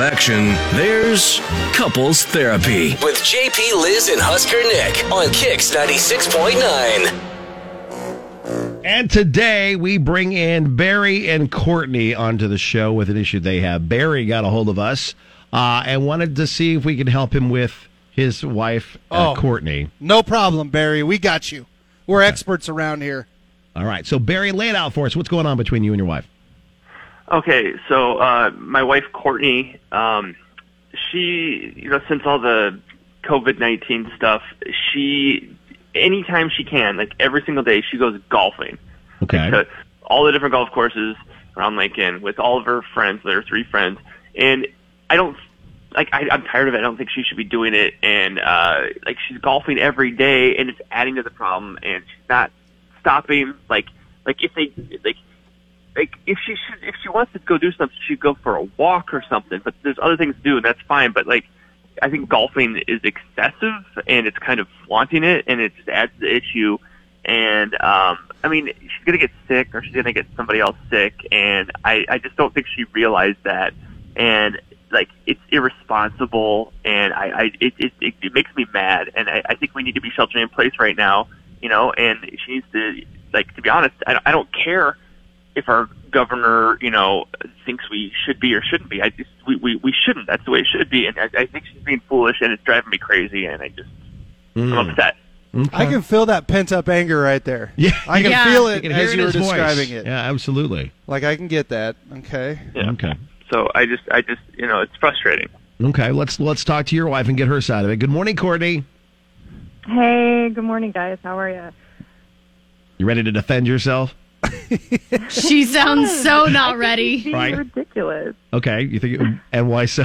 action, there's couples therapy with JP, Liz, and Husker Nick on Kicks 96.9. And today we bring in Barry and Courtney onto the show with an issue they have. Barry got a hold of us uh, and wanted to see if we could help him with his wife, uh, Oh. Courtney. No problem, Barry. We got you. We're experts around here. All right. So, Barry, lay it out for us. What's going on between you and your wife? Okay, so uh, my wife Courtney, um, she, you know, since all the COVID nineteen stuff, she, anytime she can, like every single day, she goes golfing Okay. to all the different golf courses around Lincoln with all of her friends. There are three friends, and I don't like. I, I'm tired of it. I don't think she should be doing it. And uh, like she's golfing every day, and it's adding to the problem. And she's not stopping. Like like if they like like if she should if she wants to go do something, she'd go for a walk or something. But there's other things to do, and that's fine. But like I think golfing is excessive, and it's kind of flaunting it, and it just adds the issue. And um, I mean, she's gonna get sick, or she's gonna get somebody else sick, and I I just don't think she realized that. And like it's irresponsible, and I, I it, it it it makes me mad, and I, I think we need to be sheltering in place right now, you know. And she needs to like to be honest, I I don't care if our governor, you know, thinks we should be or shouldn't be. I just we we, we shouldn't. That's the way it should be, and I, I think she's being foolish, and it's driving me crazy, and I just I'm hmm. upset. Okay. I can feel that pent up anger right there. Yeah. I can Yeah. feel it can as you were his voice. describing it. Yeah, absolutely. Like I can get that. Okay. Yeah. Okay. So I just I just you know it's frustrating. Okay. Let's let's talk to your wife and get her side of it. Good morning, Courtney. Hey, good morning, guys. How are you? You ready to defend yourself? She sounds so not ready. She's Right. ridiculous. Okay. You think? And why so?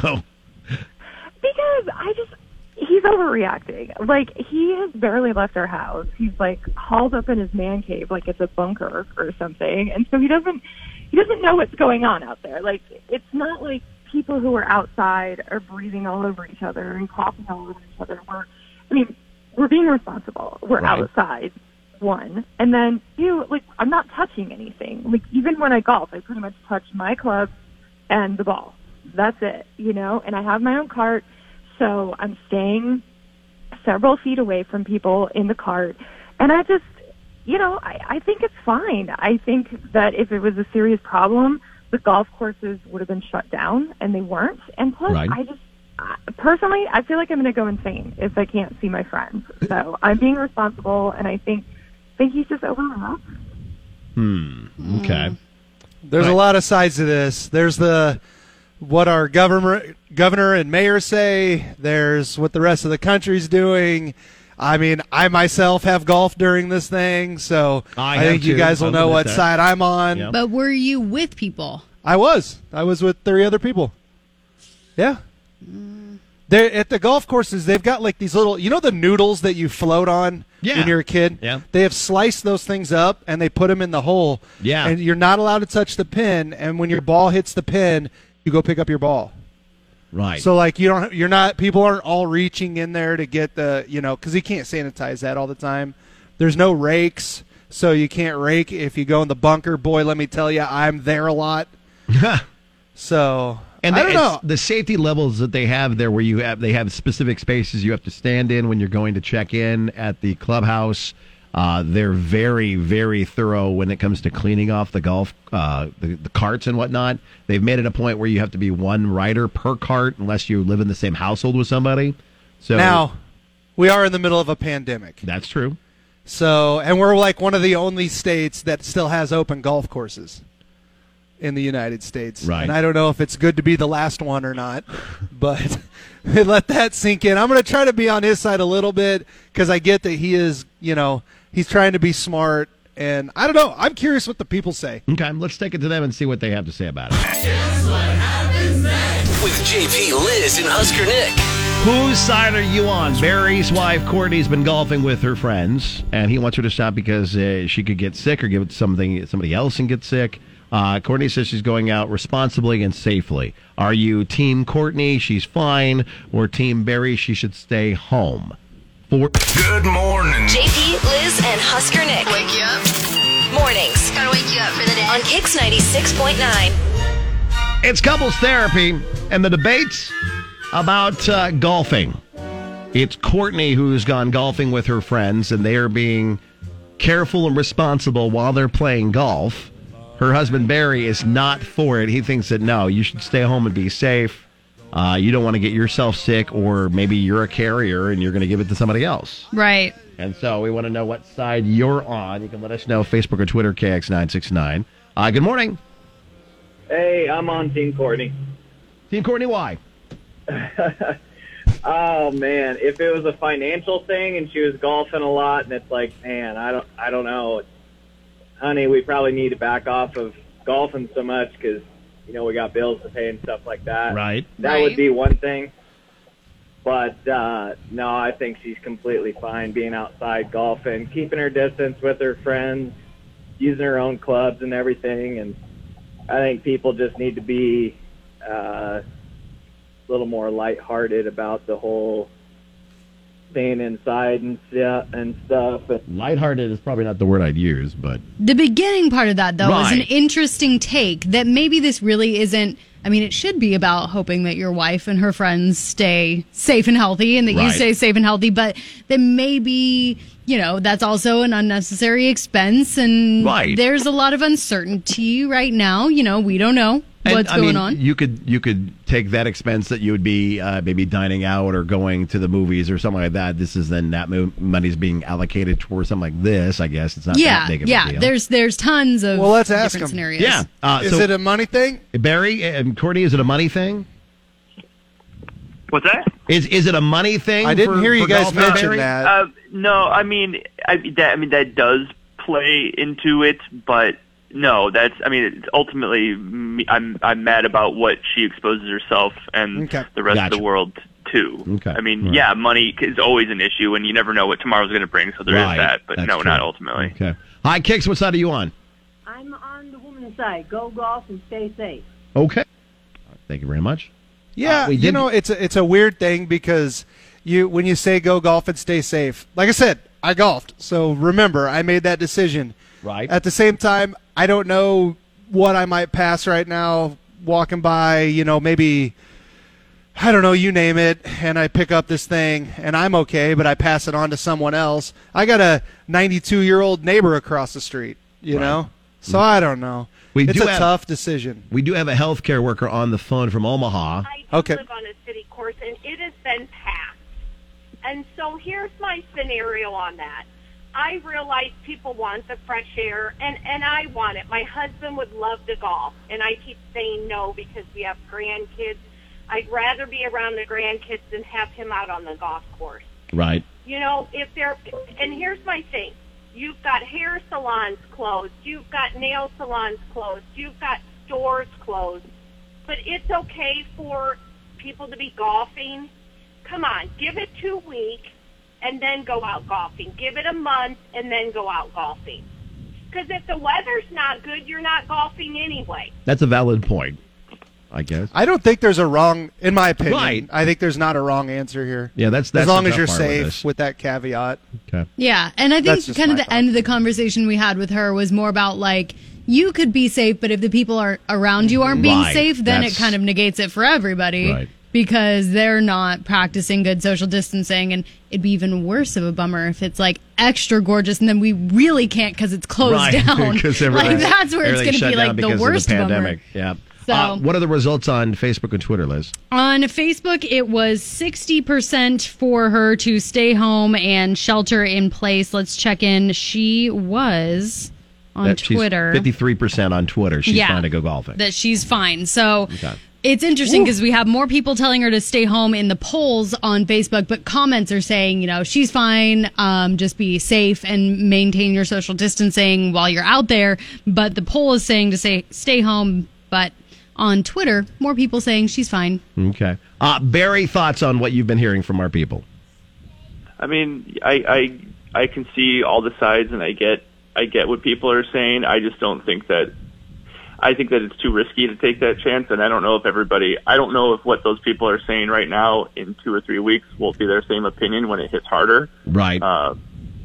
Because I just, he's overreacting. Like, he has barely left our house. He's like hauled up in his man cave like it's a bunker or something. And so he doesn't, he doesn't know what's going on out there. Like, it's not like people who are outside are breathing all over each other and coughing all over each other. We're, I mean, we're being responsible. We're Right. outside. One. And then two, like I'm not touching anything. Like even when I golf, I pretty much touch my club and the ball. That's it, you know, and I have my own cart, so I'm staying several feet away from people in the cart. And I just, you know, I, I think it's fine. I think that if it was a serious problem, the golf courses would have been shut down, and they weren't. And plus, Right. I just, I- personally, I feel like I'm going to go insane if I can't see my friends. So I'm being responsible, and I think, think he's just overreacting. Hmm. Okay. There's Right. a lot of sides to this. There's the what our governor, governor and mayor say. There's what the rest of the country's doing. I mean, I myself have golf during this thing, so I I, have think you guys will I'll know what that. side I'm on. Yeah. But were you with people? I was. I was with three other people. Yeah. They're at the golf courses. They've got like these little, you know, the noodles that you float on Yeah. when you're a kid. Yeah. They have sliced those things up and they put them in the hole. Yeah. And you're not allowed to touch the pin. And when your ball hits the pin, you go pick up your ball. Right. So like you don't, you're not. People aren't all reaching in there to get the, you know, because you can't sanitize that all the time. There's no rakes, so you can't rake if you go in the bunker. Boy, let me tell you, I'm there a lot. So And I the, don't know. the safety levels that they have there, where you have they have specific spaces you have to stand in when you're going to check in at the clubhouse. Uh, they're very, very thorough when it comes to cleaning off the golf, uh, the, the carts and whatnot. They've made it a point where you have to be one rider per cart unless you live in the same household with somebody. So Now, we are in the middle of a pandemic. that's true. So, and we're like one of the only states that still has open golf courses in the United States. Right. And I don't know if it's good to be the last one or not, but let that sink in. I'm going to try to be on his side a little bit because I get that he is, you know, he's trying to be smart. And I don't know. I'm curious what the people say. Okay, let's take it to them and see what they have to say about it. With JP, Liz, and Husker Nick. Whose side are you on? Barry's wife Courtney's been golfing with her friends, and he wants her to stop because uh, she could get sick or give it to something somebody else and get sick. Uh, Courtney says she's going out responsibly and safely. Are you Team Courtney? She's fine, or Team Barry? She should stay home. For Good morning. JP, Liz, and Husker Nick. Wake you up. Mornings Gotta wake you up for the day. on Kix 96.9. It's couples therapy and the debates about uh, golfing. It's Courtney who's gone golfing with her friends, and they are being careful and responsible while they're playing golf. Her husband Barry is not for it. He thinks that no, you should stay home and be safe. Uh, you don't want to get yourself sick, or maybe you're a carrier and you're going to give it to somebody else. Right. And so we want to know what side you're on. You can let us know Facebook or Twitter, KX969. Uh, good morning. Hey, I'm on Team Courtney. Team Courtney, why? Oh man, if it was a financial thing and she was golfing a lot, and it's like, man, I don't, I don't know, honey, we probably need to back off of golfing so much because you know we got bills to pay and stuff like that. Right. That would be one thing. But uh, no, I think she's completely fine being outside golfing, keeping her distance with her friends, using her own clubs and everything. And I think people just need to be uh, a little more lighthearted about the whole staying inside and st- and stuff. And Lighthearted is probably not the word I'd use, but The beginning part of that, though, is an interesting take that maybe this really isn't. I mean, it should be about hoping that your wife and her friends stay safe and healthy and that you stay safe and healthy, but that maybe, you know, that's also an unnecessary expense. And Right. there's a lot of uncertainty right now. You know, we don't know And, what's I going mean, on. You could you could take that expense that you would be uh, maybe dining out or going to the movies or something like that. This is then that mo- money's being allocated towards something like this. I guess it's not yeah, that big of yeah. a deal. There's there's tons of Well, let's ask different him. scenarios. yeah. Uh, Is so, it a money thing? Barry and Courtney? Is it a money thing? What's that? Is is it a money thing? I didn't for- hear you guys golf, mention Barry? that. Uh, no, I mean, I, that, I mean that does play into it, but no, that's. I mean, it's ultimately, me, I'm I'm mad about what she exposes herself and Okay. the rest of the world to. Okay. I mean, Right. yeah, money is always an issue, and you never know what tomorrow's going to bring. So there is Right. that, but That's no, true. not ultimately. Okay. Hi, Kicks. What side are you on? I'm on the woman's side. Go golf and stay safe. Okay. Thank you very much. Yeah, Uh, you know, it's a, it's a weird thing because you when you say go golf and stay safe. Like I said, I golfed, so remember I made that decision. Right. At the same time, I don't know what I might pass right now walking by. You know, maybe I don't know, you name it, and I pick up this thing and I'm okay, but I pass it on to someone else. I got a 92 year old neighbor across the street. You know, mm-hmm. so I don't know. We it's do a have- tough decision. We do have a healthcare worker on the phone from Omaha. I do Okay. live on a city course, and it has been passed. And so here's my scenario on that. I realize people want the fresh air, and and I want it. My husband would love to golf, and I keep saying no because we have grandkids. I'd rather be around the grandkids than have him out on the golf course. Right. You know, if they're, and here's my thing. You've got hair salons closed. You've got nail salons closed. You've got stores closed. But it's okay for people to be golfing. Come on, give it two weeks and then go out golfing. Give it a month and then go out golfing. Because if the weather's not good, you're not golfing anyway. That's a valid point. I guess. I don't think there's a wrong, in my opinion. Right. I think there's not a wrong answer here. Yeah, that's that's as long as you're part with safe with, that caveat. Okay. Yeah, and I think just kind of my the end of the conversation we had with her was more about like you could be safe, but if the people are around you aren't being Right, safe, then that's- it kind of negates it for everybody Right. Because they're not practicing good social distancing, and it'd be even worse of a bummer if it's like extra gorgeous and then we really can't because it's closed down right. down. like that's where it's going to be like the worst the bummer. pandemic. Yeah. So- Uh, what are the results on Facebook and Twitter, Liz? On Facebook, it was 60% for her to stay home and shelter in place. Let's check in. She was on That Twitter. 53% on Twitter. She's Yeah. trying to go golfing. that she's fine. So Okay. It's interesting because we have more people telling her to stay home in the polls on Facebook, but comments are saying, you know, she's fine. Um, just be safe and maintain your social distancing while you're out there. But the poll is saying to say stay home. But on Twitter, more people saying she's fine. Okay. Uh, Barry, thoughts on what you've been hearing from our people? I mean, I, I I can see all the sides, and I get I get what people are saying. I just don't think that I think that it's too risky to take that chance, and I don't know if everybody I don't know if what those people are saying right now in two or three weeks will be their same opinion when it hits harder. Right. Uh,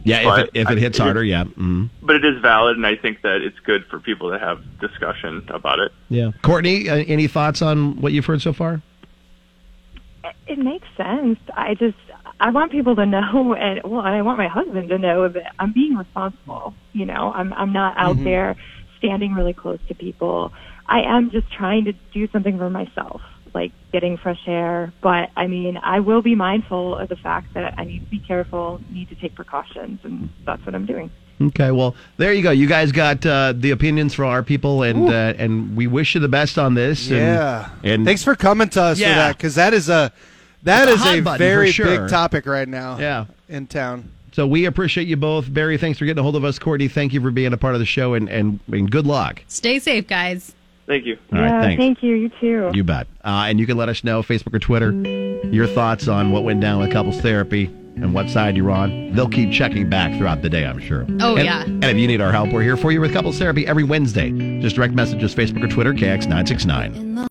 Yeah, if it, if I- it hits it is- harder, yeah. mm But it is valid, and I think that it's good for people to have discussion about it. Yeah. Courtney, uh, any thoughts on what you've heard so far? It makes sense. I just I want people to know, and well, and I want my husband to know that I'm being responsible. You know, I'm I'm not out Mhm. there standing really close to people. I am just trying to do something for myself, like getting fresh air. But I mean, I will be mindful of the fact that I need to be careful, need to take precautions, and that's what I'm doing. Okay, well, there you go. You guys got uh, the opinions from our people, and uh, and we wish you the best on this. and- Yeah. and, Thanks for coming to us Yeah. for that because that is a that It's is a a, very sure. big topic right now. Yeah. in town. So we appreciate you both, Barry. Thanks for getting a hold of us, Courtney. Thank you for being a part of the show, and and, and good luck. Stay safe, guys. Thank you. All right, yeah, thanks. thank you. You too. You bet. Uh, and you can let us know, Facebook or Twitter, your thoughts on what went down with couples therapy and what side you're on. They'll keep checking back throughout the day, I'm sure. Oh, And- yeah. And if you need our help, we're here for you with couples therapy every Wednesday. Just direct messages, Facebook or Twitter, KX969.